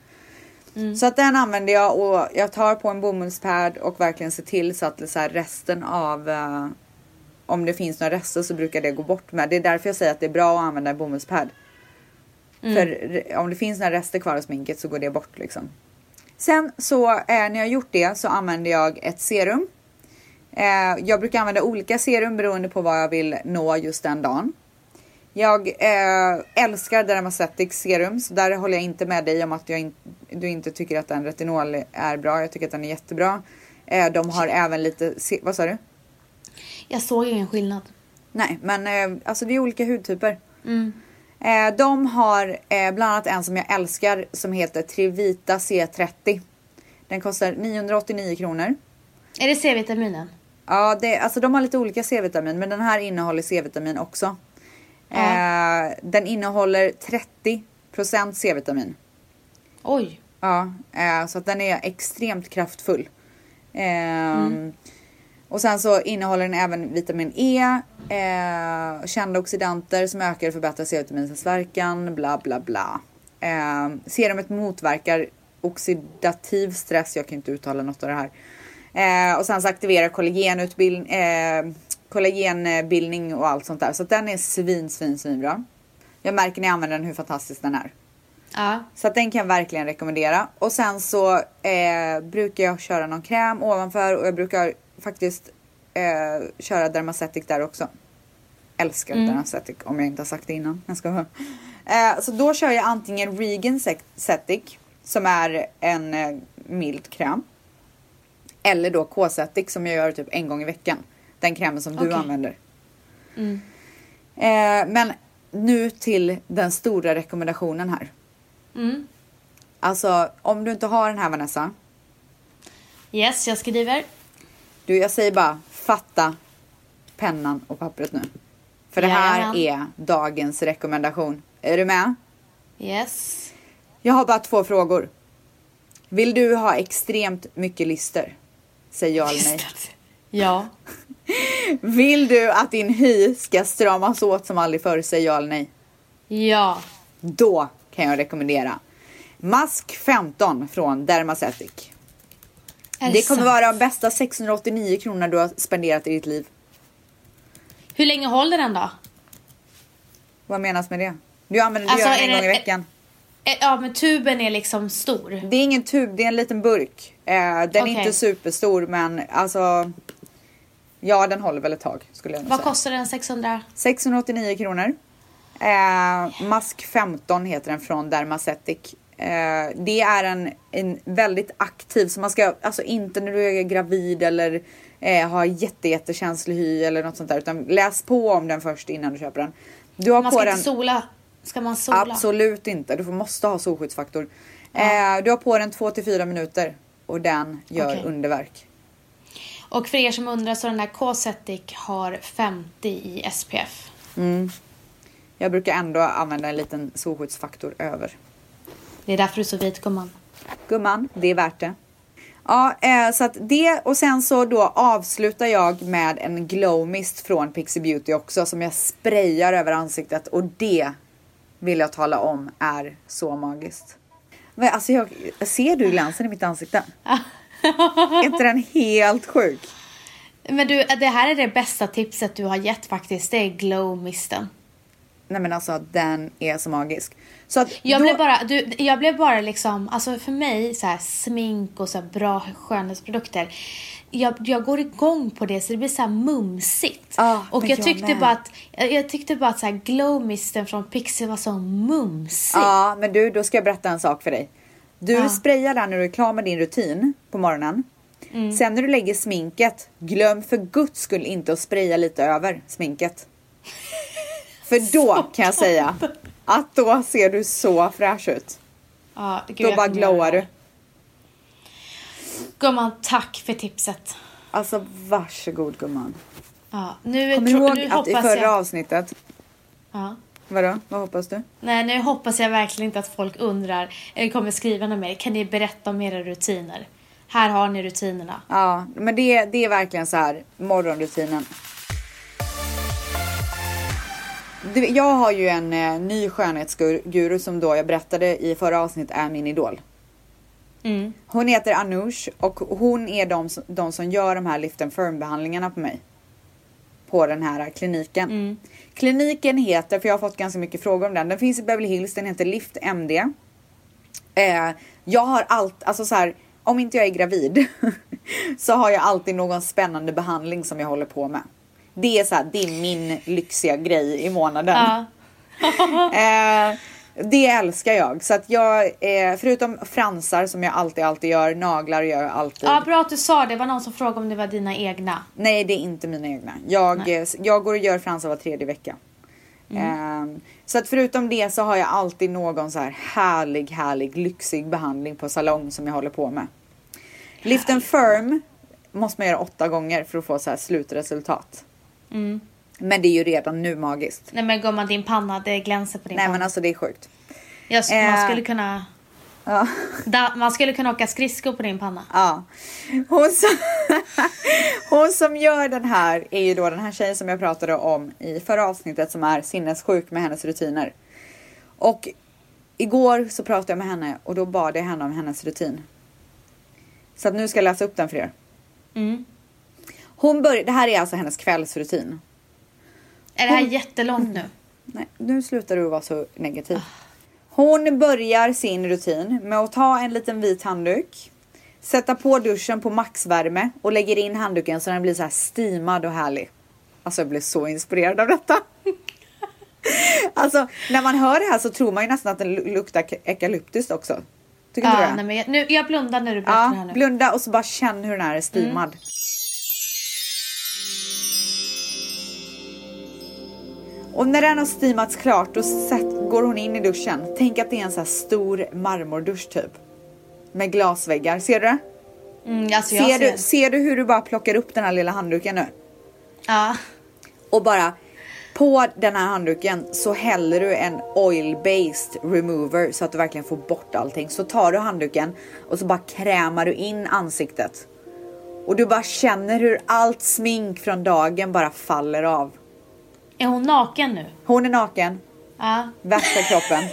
Så att den använder jag och jag tar på en bomullspad och verkligen ser till så att så resten av eh, om det finns några rester så brukar det gå bort med. Det är därför jag säger att det är bra att använda en bomullspad. För re- om det finns några rester kvar av sminket så går det bort liksom. Sen så eh, när jag har gjort det så använder jag ett serum. Eh, jag brukar använda olika serum beroende på vad jag vill nå just den dagen. Jag eh, älskar Dermacetic serum så där håller jag inte med dig om att jag in, du inte tycker att en retinol är bra. Jag tycker att den är jättebra. Eh, de har även lite, vad sa du? Jag såg ingen skillnad. Nej, men eh, alltså vi är olika hudtyper. Mm. Eh, de har eh, bland annat en som jag älskar som heter Trivita C30. Den kostar 989 kronor. Är det C-vitaminen? Ja, det, alltså de har lite olika C-vitamin men den här innehåller C-vitamin också. Eh, den innehåller 30% C-vitamin. Oj. Ja, eh, så att den är extremt kraftfull. Ehm, Och sen så innehåller den även vitamin E, eh, kända oxidanter som ökar och förbättrar C-vitaminets verkan, bla bla bla. Eh, serumet motverkar oxidativ stress, jag kan inte uttala något av det här. Eh, och sen så aktiverar kollagenutbildning, eh, kollagenbildning och allt sånt där. Så den är svin, svin, svin bra. Jag märker när jag använder den hur fantastisk den är. Ja. Så att den kan jag verkligen rekommendera. Och sen så eh, brukar jag köra någon kräm ovanför och jag brukar faktiskt eh, köra Dermacetic där också. Älskar Dermacetic om jag inte har sagt det innan. Jag ska eh, så då kör jag antingen Regan Cetic som är en eh, mild kräm. Eller då K-Cetic som jag gör typ en gång i veckan. Den krämen som du Okej. använder. Mm. Eh, men nu till den stora rekommendationen här. Mm. Alltså om du inte har den här Vanessa. Yes, jag skriver. Du, jag säger bara fatta pennan och pappret nu. För det här Jajamän. är dagens rekommendation. Är du med? Yes. Jag har bara två frågor. Vill du ha extremt mycket lister? Säg ja eller nej. Ja. Vill du att din hy ska stramas åt som aldrig förr? Säg ja eller nej. Ja. Då kan jag rekommendera Mask 15 från Dermacetic. Är Det kommer vara de bästa 689 kronor du har spenderat i ditt liv. Hur länge håller den då? Vad menas med det? Du använder Alltså, det en är gång det- i veckan. Ja, men tuben är liksom stor. Det är ingen tub, det är en liten burk. Eh, den är Okej. inte superstor men alltså. Ja, den håller väl ett tag skulle jag nog Vad säga. kostar den? 600? 689 kronor. Eh, Mask 15 heter den från Dermacetic. Eh, det är en, en väldigt aktiv, så man ska alltså inte när du är gravid eller eh, har jätte, jättekänslig hy eller något sånt där. Utan läs på om den först innan du köper den. Du har Man på ska den... inte sola. Ska man sola? Absolut inte. Du måste ha solskyddsfaktor. Eh, du har på den 2 till 4 minuter och den gör Okej. underverk. Och för er som undrar så den här K-Cetic har 50 i SPF. Jag brukar ändå använda en liten solskyddsfaktor över. Det är därför du är så vit gumman. Gumman, det är värt det. Ja, eh, så att det och sen så då avslutar jag med en glow mist från Pixie Beauty också som jag sprayar över ansiktet och det vill jag tala om är så magiskt. Men alltså jag, ser du (laughs) glansen i mitt ansikte? (laughs) är (laughs) inte den helt sjuk? Men du, det här är det bästa tipset du har gett faktiskt. Det är glow-misten. Nej men alltså den är så magisk. Så att Jag då, blev bara, du, jag blev bara liksom, alltså för mig så här smink och så här bra skönhetsprodukter. Jag, jag går igång på det så det blir så här mumsigt. Ja, och jag jag tyckte med. bara att, jag, jag tyckte bara att så här glow-misten från Pixie var så mumsig. Ja men du då ska jag berätta en sak för dig. Du Ja. sprayar där när du är klar med din rutin på morgonen. Mm. Sen när du lägger sminket, glöm för guds skull inte att spraya lite över sminket. För då (laughs) kan jag säga att då ser du så fräsch ut. Ja, gud, Då bara glowar du. Gumman, tack för tipset. Alltså varsågod gumman. Ja, nu, tro, ihåg nu att i förra jag... avsnittet, Ja. Vadå? Vad hoppas du? Nej, nu hoppas jag verkligen inte att folk undrar eller kommer skriva något mer. Kan ni berätta om era rutiner? Här har ni rutinerna. Ja, men det, det är verkligen så här morgonrutinen. Jag har ju en eh, ny skönhetsguru som då jag berättade i förra avsnittet är min idol. Mm. Hon heter Anoush och hon är de, som- de som gör de här lift and firm behandlingarna på mig. På den här kliniken. Mm. Kliniken heter, för jag har fått ganska mycket frågor om den. Den finns i Beverly Hills, den heter Lift MD. Eh, jag har allt, alltså så här, om inte jag är gravid (laughs) så har jag alltid någon spännande behandling som jag håller på med. Det är så här, det är min lyxiga grej i månaden. Ja. (laughs) Eh, det älskar jag. Så att jag, eh, förutom fransar som jag alltid, alltid gör, naglar gör jag alltid. ja, bra att du sa det. Det var någon som frågade om det var dina egna. Nej, det är inte mina egna. Jag, eh, jag går och gör fransar var tredje vecka. Eh, så att förutom det så har jag alltid någon så här härlig, härlig, lyxig behandling på salong som jag håller på med. Lift and firm måste man göra åtta gånger för att få så här slutresultat. Mm. Men det är ju redan nu magiskt. Nej men gumman, din panna, det glänser på din Nej panna. men alltså det är sjukt. Jag, sk- man eh, skulle kunna... Ja. Da, man skulle kunna åka skridskor på din panna. Ja. Hon som, (laughs) hon som gör den här är ju då den här tjejen som jag pratade om i förra avsnittet som är sinnessjuk med hennes rutiner. Och igår så pratade jag med henne och då bad jag henne om hennes rutin. Så att nu ska jag läsa upp den för er. Mm. Hon börjar, det här är alltså hennes kvällsrutin. Är det här Hon- jättelångt nu? Nej, nu slutar du vara så negativ. Hon börjar sin rutin med att ta en liten vit handduk, sätta på duschen på maxvärme och lägger in handduken så den blir så här steamad och härlig. Alltså jag blir så inspirerad av detta. (laughs) alltså när man hör det här så tror man ju nästan att den lu- luktar eukalyptus också. Tycker inte du Ja, det? nej, men jag, nu, jag blundar när du berättar det här Ja, nu. blunda och så bara känn hur den här är steamad. Och när den har steamats klart då sätt, går hon in i duschen. Tänk att det är en så här stor marmordusch typ. Med glasväggar. Ser du det? Mm, alltså Ser ser. du, ser du hur du bara plockar upp den här lilla handduken nu? Ja. Och bara på den här handduken så häller du en oil-based remover så att du verkligen får bort allting. Så tar du handduken och så bara krämar du in ansiktet. Och du bara känner hur allt smink från dagen bara faller av. Är hon naken nu? Hon är naken, Ja. värsta kroppen.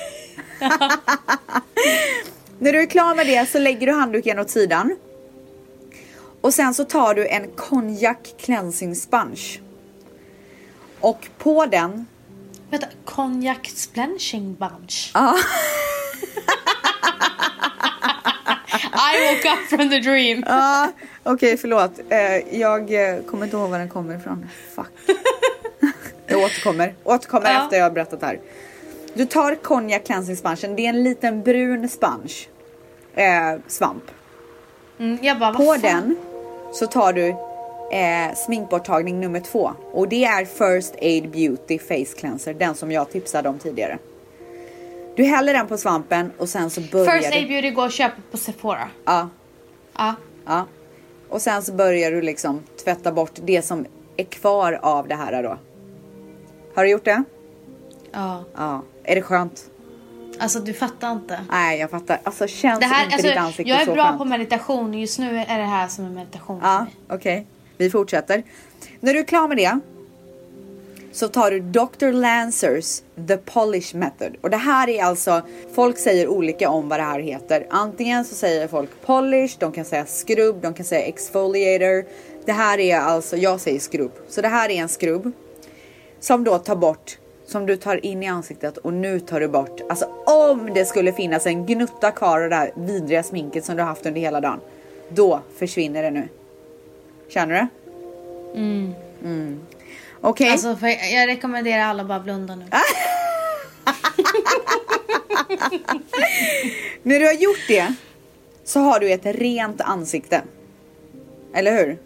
(laughs) När du är klar med det så lägger du handduken åt sidan. Och sen så tar du en konjak cleansing sponge. Och på den Vänta, konjak splenching bunch. Ja. (laughs) (laughs) I woke up from the dream. Ja, okej förlåt. Eh, jag eh, kommer inte ihåg var den kommer ifrån. Fuck. Jag återkommer. Återkommer Ja. efter jag har berättat här. Du tar konjak cleansing spongen. Det är en liten brun sponge. Eh, svamp. Mm, bara, På den så tar du eh, sminkborttagning nummer två. Och det är First Aid Beauty Face Cleanser, den som jag tipsade om tidigare. Du häller den på svampen och sen så börjar First du... Aid Beauty går och köper på Sephora. Ja, Ja. ja. Och sen så börjar du liksom tvätta bort det som är kvar av det här då. Har du gjort det? Ja. Ja. Är det skönt? Alltså du fattar inte. Nej, jag fattar. Alltså känns Det här, inte alltså, ditt ansikte jag är så bra skönt? på meditation. Just nu är det här som en meditation Ja, okej. Vi fortsätter. När du är klar med det så tar du Dr. Lancers The Polish Method. Och det här är alltså, folk säger olika om vad det här heter. Antingen så säger folk polish, de kan säga skrubb, de kan säga exfoliator. Det här är alltså, jag säger skrubb. Så det här är en skrubb som då tar bort, som du tar in i ansiktet och nu tar du bort. Alltså om det skulle finnas en gnutta kvar av det här vidriga sminket som du har haft under hela dagen. Då försvinner det nu. Känner du? Mm. Okej. Alltså, för jag, rekommenderar alla bara blunda nu. (laughs) När du har gjort det så har du ett rent ansikte. Eller hur?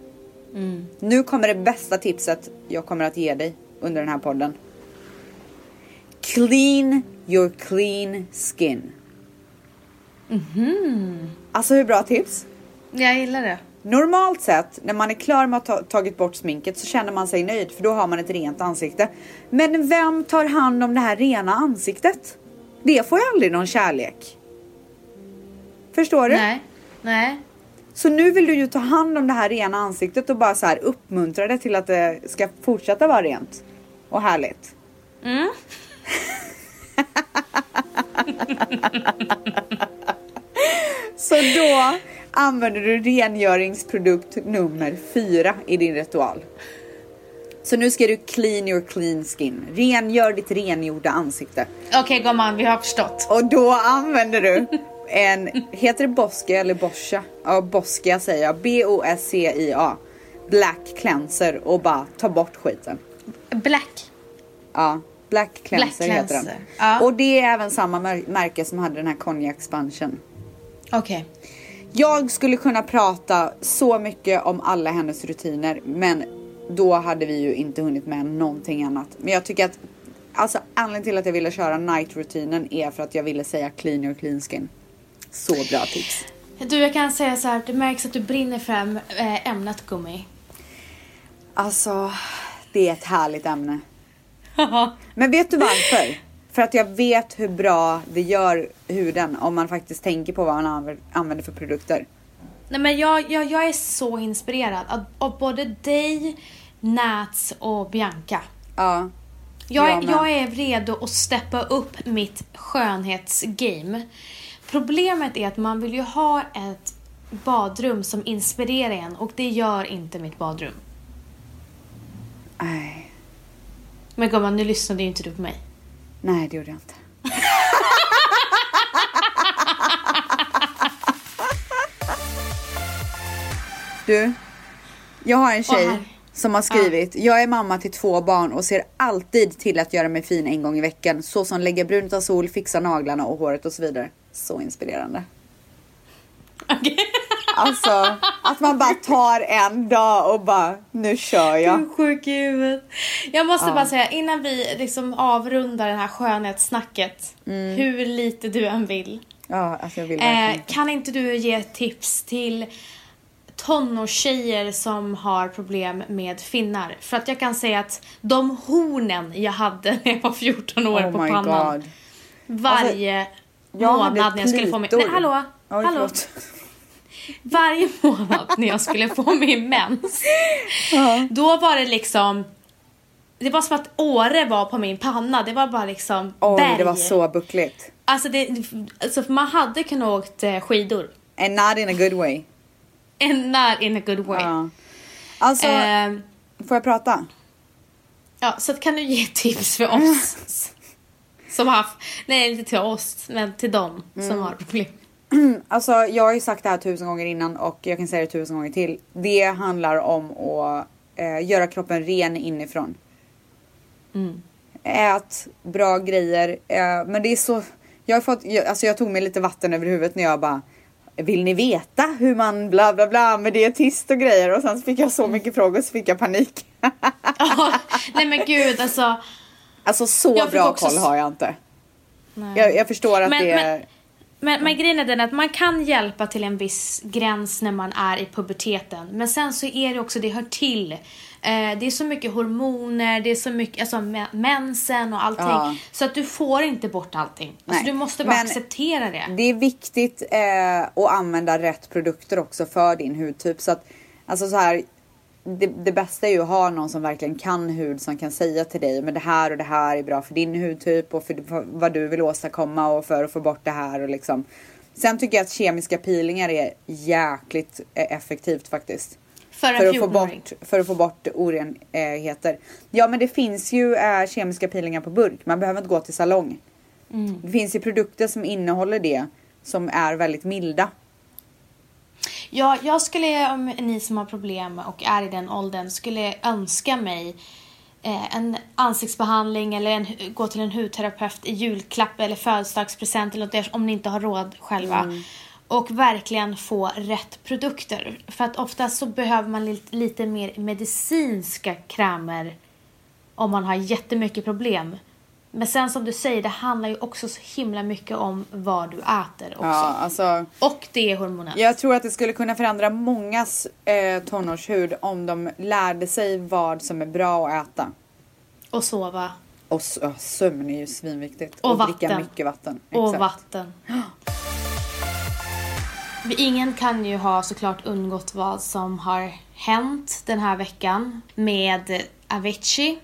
Nu kommer det bästa tipset jag kommer att ge dig under den här podden. Clean your clean skin. Alltså hur bra tips? Jag gillar det. Normalt sett när man är klar med att ha tagit bort sminket så känner man sig nöjd för då har man ett rent ansikte. Men vem tar hand om det här rena ansiktet? Det får ju aldrig någon kärlek. Förstår du? Nej. Nej. Så nu vill du ju ta hand om det här rena ansiktet och bara så här uppmuntra det till att det ska fortsätta vara rent och härligt. Mm. (laughs) Så då använder du rengöringsprodukt nummer fyra i din ritual. Så nu ska du clean your clean skin. Rengör ditt rengjorda ansikte. Okej gumman, vi har förstått. Och då använder du en, heter det Boscia eller Boscia? Ja, Boscia säger jag. B-O-S-C-I-A. Black cleanser och bara ta bort skiten. Black. Ja, Black cleanser, Black heter den. ja. Och det är även samma mär- märke som hade den här Cognac Spongen. Okej. Jag skulle kunna prata så mycket om alla hennes rutiner men då hade vi ju inte hunnit med någonting annat. Men jag tycker att alltså anledningen till att jag ville köra night-rutinen är för att jag ville säga clean your clean skin. Så bra tips. Du, jag kan säga så här. Det märks att du brinner för äh, ämnet gummi. Alltså, det är ett härligt ämne. Men vet du varför? För att jag vet hur bra det gör huden om man faktiskt tänker på vad man anv- använder för produkter. Nej men jag, jag, jag är så inspirerad av, av både dig, Nats och Bianca. Ja. Jag, Jag jag är redo att steppa upp mitt skönhetsgame. Problemet är att man vill ju ha ett badrum som inspirerar en och det gör inte mitt badrum. Nej, Men gumman, nu lyssnade ju inte du på mig. nej det gjorde jag inte. (laughs) Du, jag har en tjej som har skrivit Jag är mamma till två barn och ser alltid till att göra mig fin en gång i veckan. Så som lägga brunt av sol, fixa naglarna och håret och så vidare. Så inspirerande. Okej. (laughs) Alltså att man bara tar en dag och bara nu kör jag. Du är sjuk i huvudet. Jag måste bara säga, innan vi liksom avrundar det här skönhetssnacket, Mm. hur lite du än vill, Ja, alltså jag vill eh, kan inte du ge tips till tonårstjejer som har problem med finnar? För att jag kan säga att de hornen jag hade (laughs) när jag var 14 år Oh på pannan, god. varje jag hade månad när jag skulle få min... Nej, hallå! Oj, hallå! Varje månad när jag skulle få min mens, då var det liksom... Det var som att Åre var på min panna. Det var bara liksom Oj, berg. det var så buckligt. Alltså, det, alltså man hade kunnat åkt eh, skidor. And not in a good way. And not in a good way. Ja. Alltså, Eh, får jag prata? ja, så kan du ge tips för oss (laughs) som har haft, nej inte till oss, men till dem som Mm. har problem. (clears throat) Alltså jag har ju sagt det här tusen gånger innan och jag kan säga det tusen gånger till. Det handlar om att eh, göra kroppen ren inifrån. Mm. Ät bra grejer. Eh, men det är så... Jag har fått... Jag, alltså jag tog mig lite vatten över huvudet när jag bara vill ni veta hur man bla bla bla med dietist och grejer och sen så fick jag så mycket frågor så fick jag panik. (laughs) Ja, nej men gud alltså. Alltså så bra också koll har jag inte. Jag, jag förstår att Men- det är... Men, men grejen är den att man kan hjälpa till en viss gräns när man är i puberteten. Men sen så är det också, det hör till. Eh, det är så mycket hormoner, det är så mycket, alltså me- mensen och allting. Ja. Så att du får inte bort allting. Alltså du måste bara men- acceptera det. Det är viktigt eh, att använda rätt produkter också för din hudtyp. Så att, alltså så här, det, det bästa är ju att ha någon som verkligen kan hud som kan säga till dig men det här och det här är bra för din hudtyp och för, för vad du vill åstadkomma och för att få bort det här och liksom. Sen tycker jag att kemiska peelingar är jäkligt eh, effektivt faktiskt. För För att, få 14-åring. bort, för att få bort orenheter. Ja men det finns ju eh, kemiska peelingar på burk. Man behöver inte gå till salong. Mm. Det finns ju produkter som innehåller det. Som är väldigt milda. Ja, jag skulle, om ni som har problem och är i den åldern, skulle önska mig eh, en ansiktsbehandling eller en, gå till en hudterapeut i julklapp eller födelsedagspresent eller något om ni inte har råd själva. Och verkligen få rätt produkter. För att oftast så behöver man lite, lite mer medicinska krämer om man har jättemycket problem. Men sen som du säger, det handlar ju också så himla mycket om vad du äter också. Ja, alltså. Och det är hormonellt. Jag tror att det skulle kunna förändra mångas eh, tonårshud om de lärde sig vad som är bra att äta. Och sova. Och ja, sömn är ju svinviktigt. Och dricka vatten. mycket vatten. Och Exakt. vatten. Ingen kan ju ha såklart undgått vad som har hänt den här veckan med Avicii.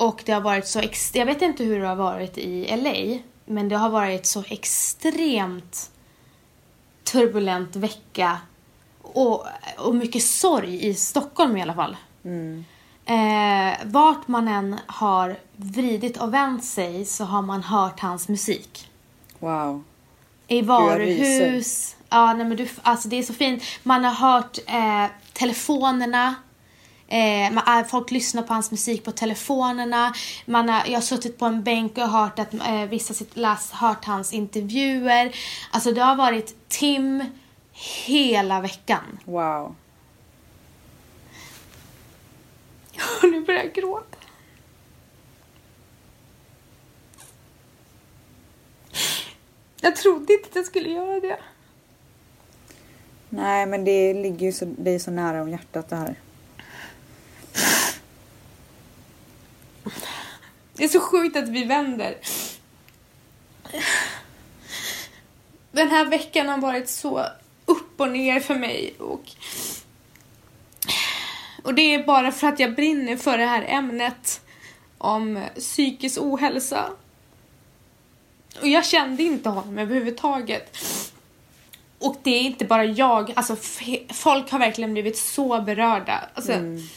Och det har varit så ex- Jag vet inte hur det har varit i LA. Men det har varit så extremt turbulent vecka. Och, och mycket sorg i Stockholm i alla fall. Eh, vart man än har vridit och vänt sig så har man hört hans musik. Wow. I varuhus. Ja, nej men du, alltså det är så fint. Man har hört eh, telefonerna. Eh, man, eh, folk lyssnar på hans musik på telefonerna. Man har, jag har suttit på en bänk och hört att eh, vissa sitt, läst, hört hans intervjuer. Alltså det har varit Tim hela veckan. Wow. (laughs) Nu börjar jag gråta. Jag trodde inte att jag skulle göra det. Nej men det ligger ju så, det är så nära om hjärtat det här. Det är så sjukt att vi vänder. Den här veckan har varit så upp och ner för mig och och det är bara för att jag brinner för det här ämnet om psykisk ohälsa. Och jag kände inte honom överhuvudtaget. Och det är inte bara jag, alltså folk har verkligen blivit så berörda. Alltså, mm.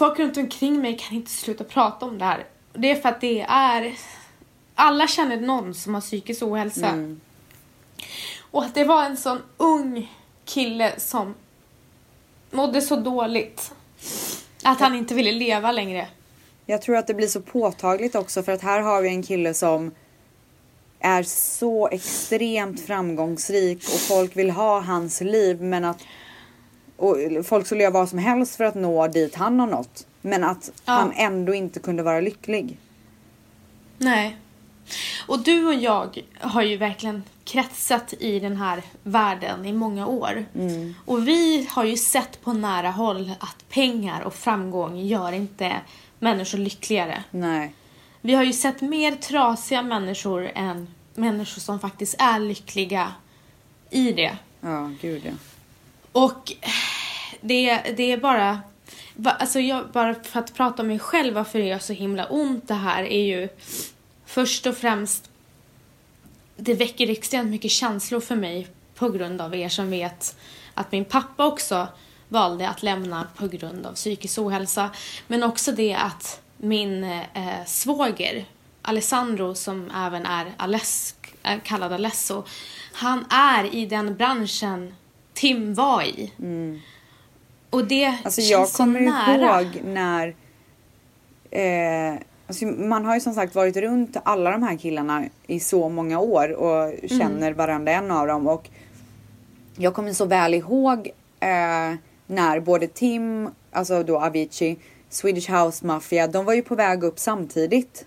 Folk runt omkring mig kan inte sluta prata om det här. Det är för att det är... Alla känner någon som har psykisk ohälsa. Och att det var en sån ung kille som mådde så dåligt. Att han inte ville leva längre. Jag tror att det blir så påtagligt också för att här har vi en kille som är så extremt framgångsrik och folk vill ha hans liv men att och folk skulle göra vad som helst för att nå dit han har nått. Men att Ja. han ändå inte kunde vara lycklig. Nej. Och du och jag har ju verkligen kretsat i den här världen i många år. Och vi har ju sett på nära håll att pengar och framgång gör inte människor lyckligare. Nej. Vi har ju sett mer trasiga människor än människor som faktiskt är lyckliga i det. Ja, gud ja. Och det, det är bara... Alltså jag, bara för att prata om mig själv, varför det gör så himla ont det här är ju först och främst det väcker extremt mycket känslor för mig på grund av er som vet att min pappa också valde att lämna på grund av psykisk ohälsa. Men också det att min eh, svåger Alessandro som även är Ales, är eh, kallad Alesso, han är i den branschen Tim var i. Och det Alltså känns jag så kommer nära. ihåg när eh, alltså man har ju som sagt varit runt alla de här killarna i så många år och känner varenda en av dem och jag kommer så väl ihåg eh, när både Tim, alltså då Avicii, Swedish House Mafia, de var ju på väg upp samtidigt.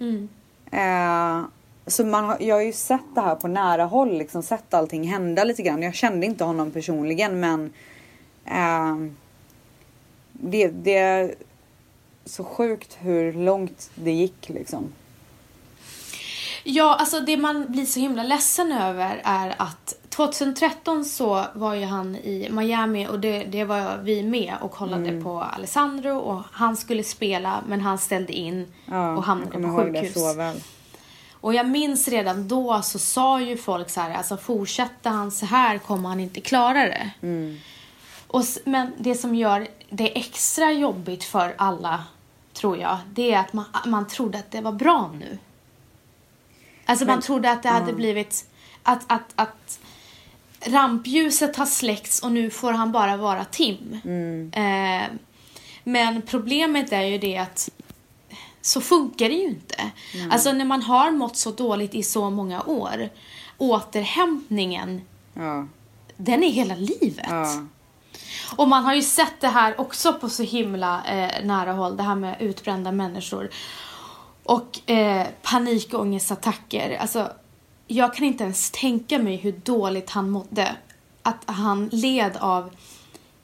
Mm. Eh, så man har, jag har ju sett det här på nära håll, liksom sett allting hända lite grann. Jag kände inte honom personligen men eh, det, det är så sjukt hur långt det gick liksom. Ja, alltså det man blir så himla ledsen över är att 2013 så var ju han i Miami och det, det var vi med och kollade Mm. på Alessandro och han skulle spela men han ställde in Ja, och hamnade på sjukhus. Och jag minns redan då så sa ju folk så här, alltså fortsätter han så här kommer han inte klara det. Mm. Och, men det som gör det extra jobbigt för alla, tror jag, det är att man, man trodde att det var bra nu. Alltså man Men- trodde att det hade blivit, att, att, att rampljuset har släckts och nu får han bara vara Tim. Mm. Eh, men problemet är ju det att så funkar det ju inte. Alltså när man har mått så dåligt i så många år, återhämtningen, Ja, den är hela livet. ja, Och man har ju sett det här också på så himla eh, nära håll, det här med utbrända människor. Och eh, panikångestattacker. Alltså, jag kan inte ens tänka mig hur dåligt han mådde. Att han led av...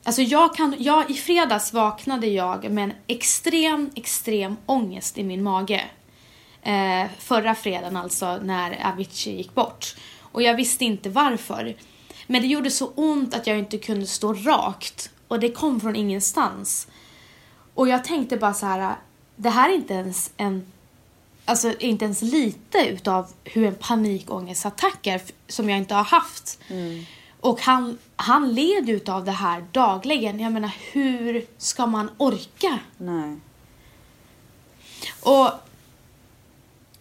Alltså jag kan, jag, I fredags vaknade jag med en extrem, extrem ångest i min mage. Eh, förra fredagen alltså, när Avicii gick bort. Och jag visste inte varför. Men det gjorde så ont att jag inte kunde stå rakt. Och det kom från ingenstans. Och jag tänkte bara så här, det här är inte ens en alltså inte ens lite utav hur en panikångestattack är som jag inte har haft. Mm. Och han, han led utav det här dagligen. Jag menar hur ska man orka? nej. Och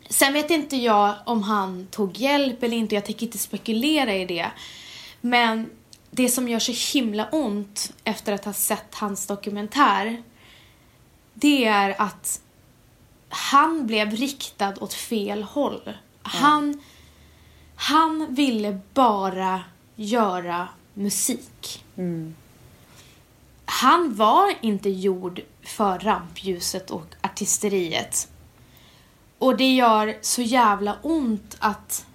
sen vet inte jag om han tog hjälp eller inte. Jag tänker inte spekulera i det. Men det som gör så himla ont efter att ha sett hans dokumentär. Det är att han blev riktad åt fel håll. Han, han ville bara göra musik. Mm. Han var inte gjord för rampljuset och artisteriet. Och det gör så jävla ont att,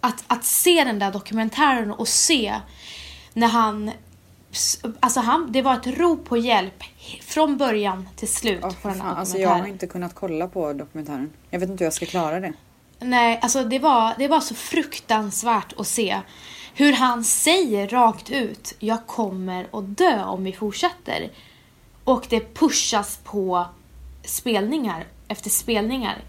att, att se den där dokumentären och se när han... Alltså han, det var ett rop på hjälp från början till slut Åh, på den här alltså jag har inte kunnat kolla på dokumentären. Jag vet inte hur jag ska klara det. Nej, alltså det var, det var så fruktansvärt att se hur han säger rakt ut, jag kommer att dö om vi fortsätter. Och det pushas på spelningar efter spelningar.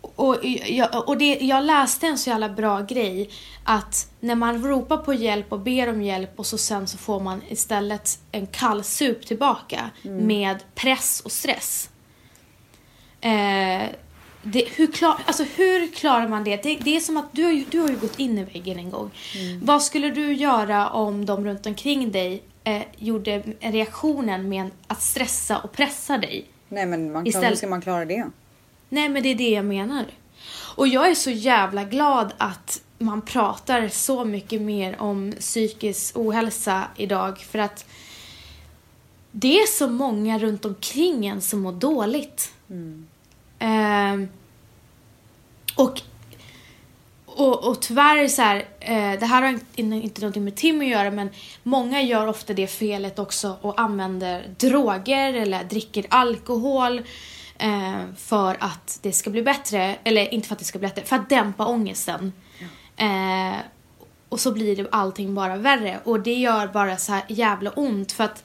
Och, jag, och det, jag läste en så jävla bra grej att när man ropar på hjälp och ber om hjälp och så sen så får man istället en kall sup tillbaka med press och stress. Eh, det, hur, klar, alltså hur klarar man det? det? Det är som att du har, ju, du har ju gått in i väggen en gång. Vad skulle du göra om de runt omkring dig eh, gjorde reaktionen med att stressa och pressa dig? Nej men man, hur Istället- ska man klara det? Nej, men det är det jag menar. Och jag är så jävla glad att man pratar så mycket mer om psykisk ohälsa idag för att det är så många runt omkring en som mår dåligt. Ehm, och, och, och tyvärr så här, eh, det här har inte, inte någonting med Tim att göra men många gör ofta det felet också och använder droger eller dricker alkohol eh, för att det ska bli bättre, eller inte för att det ska bli bättre, för att dämpa ångesten. Eh, och så blir det allting bara värre och det gör bara så här jävla ont för att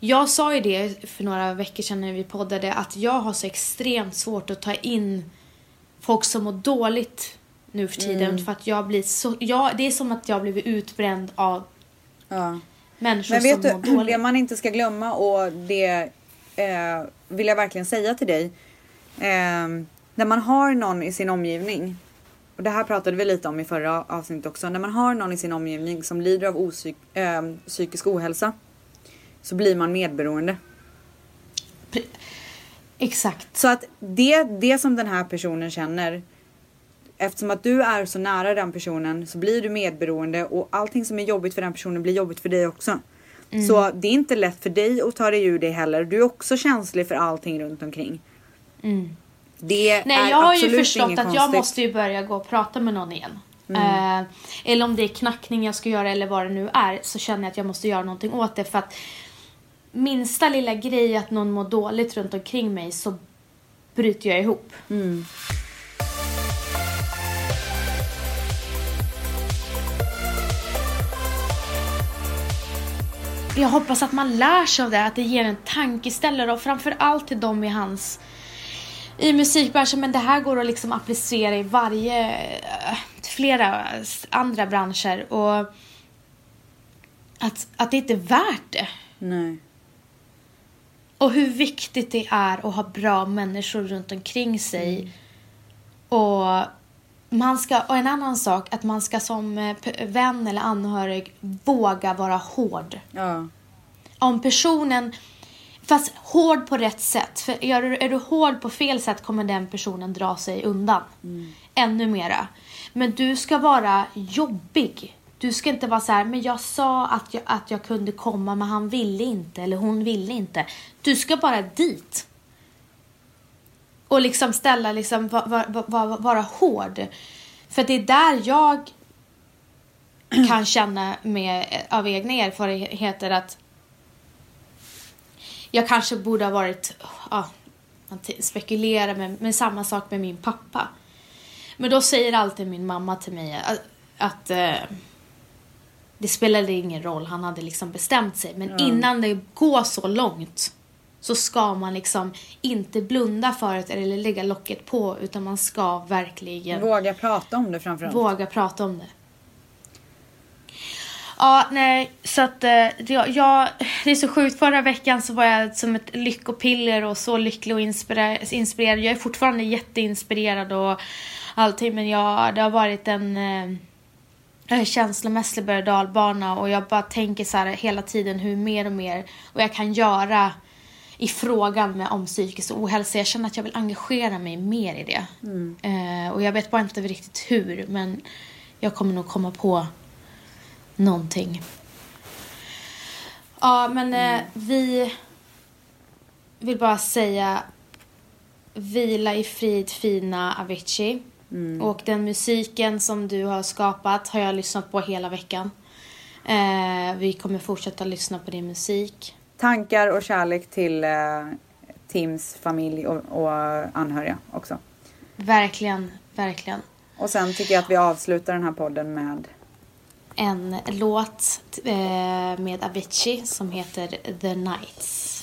jag sa ju det för några veckor sedan när vi poddade att jag har så extremt svårt att ta in folk som mår dåligt nu för tiden för att jag blir så, jag, det är som att jag blivit utbränd av Ja. människor Men vet som mår du, (clears throat) det dåligt. man inte ska glömma och det eh, vill jag verkligen säga till dig. Eh, när man har någon i sin omgivning, och det här pratade vi lite om i förra avsnittet också, när man har någon i sin omgivning som lider av opsyk, eh, psykisk ohälsa så blir man medberoende. Exakt. Så att det, det som den här personen känner eftersom att du är så nära den personen så blir du medberoende och allting som är jobbigt för den personen blir jobbigt för dig också. Mm. Så det är inte lätt för dig att ta dig ur det heller. Du är också känslig för allting runt omkring. Det Mm. Nej, är jag har ju förstått att jag konstigt. måste ju börja gå och prata med någon igen. Eh, eller om det är knackning jag ska göra eller vad det nu är så känner jag att jag måste göra någonting åt det för att minsta lilla grej att någon mår dåligt runt omkring mig så bryter jag ihop. Jag hoppas att man lär sig av det, att det ger en tankeställare och framförallt till dem i hans i musikbranschen, men det här går att liksom applicera i varje, eh, flera andra branscher och att, att det inte är värt det. Nej. Och hur viktigt det är att ha bra människor runt omkring sig. Och, man ska, och en annan sak, att man ska som eh, vän eller anhörig våga vara hård. Ja. Om personen, fast hård på rätt sätt. För är du, är du hård på fel sätt kommer den personen dra sig undan. Ännu mera. Men du ska vara jobbig. Du ska inte vara så här, men jag sa att jag, att jag kunde komma men han ville inte eller hon ville inte. Du ska bara dit. Och liksom ställa, liksom, vara va, vara hård. För det är där jag (clears throat) kan känna med, av egna erfarenheter att jag kanske borde ha varit, ja, man spekulerar med, med samma sak med min pappa. Men då säger alltid min mamma till mig att, att eh, det spelade ingen roll, han hade liksom bestämt sig. Men innan det går så långt så ska man liksom inte blunda för det eller lägga locket på utan man ska verkligen Våga prata om det framförallt. våga prata om det. Ja, nej, så att eh, jag, jag, det är så sjukt. Förra veckan så var jag som ett lyckopiller och så lycklig och inspirerad. Jag är fortfarande jätteinspirerad och allting, men jag, det har varit en eh, känslomässig berg och dalbana och jag bara tänker så här hela tiden hur mer och mer och jag kan göra i frågan med, om psykisk ohälsa. Jag känner att jag vill engagera mig mer i det. Eh, och jag vet bara inte riktigt hur, men jag kommer nog komma på någonting. Ja, men eh, vi vill bara säga vila i frid fina Avicii. Och den musiken som du har skapat har jag lyssnat på hela veckan. Eh, vi kommer fortsätta lyssna på din musik. Tankar och kärlek till eh, Tims familj och, och anhöriga också. Verkligen, verkligen. Och sen tycker jag att vi avslutar den här podden med En låt eh, med Avicii som heter The Nights.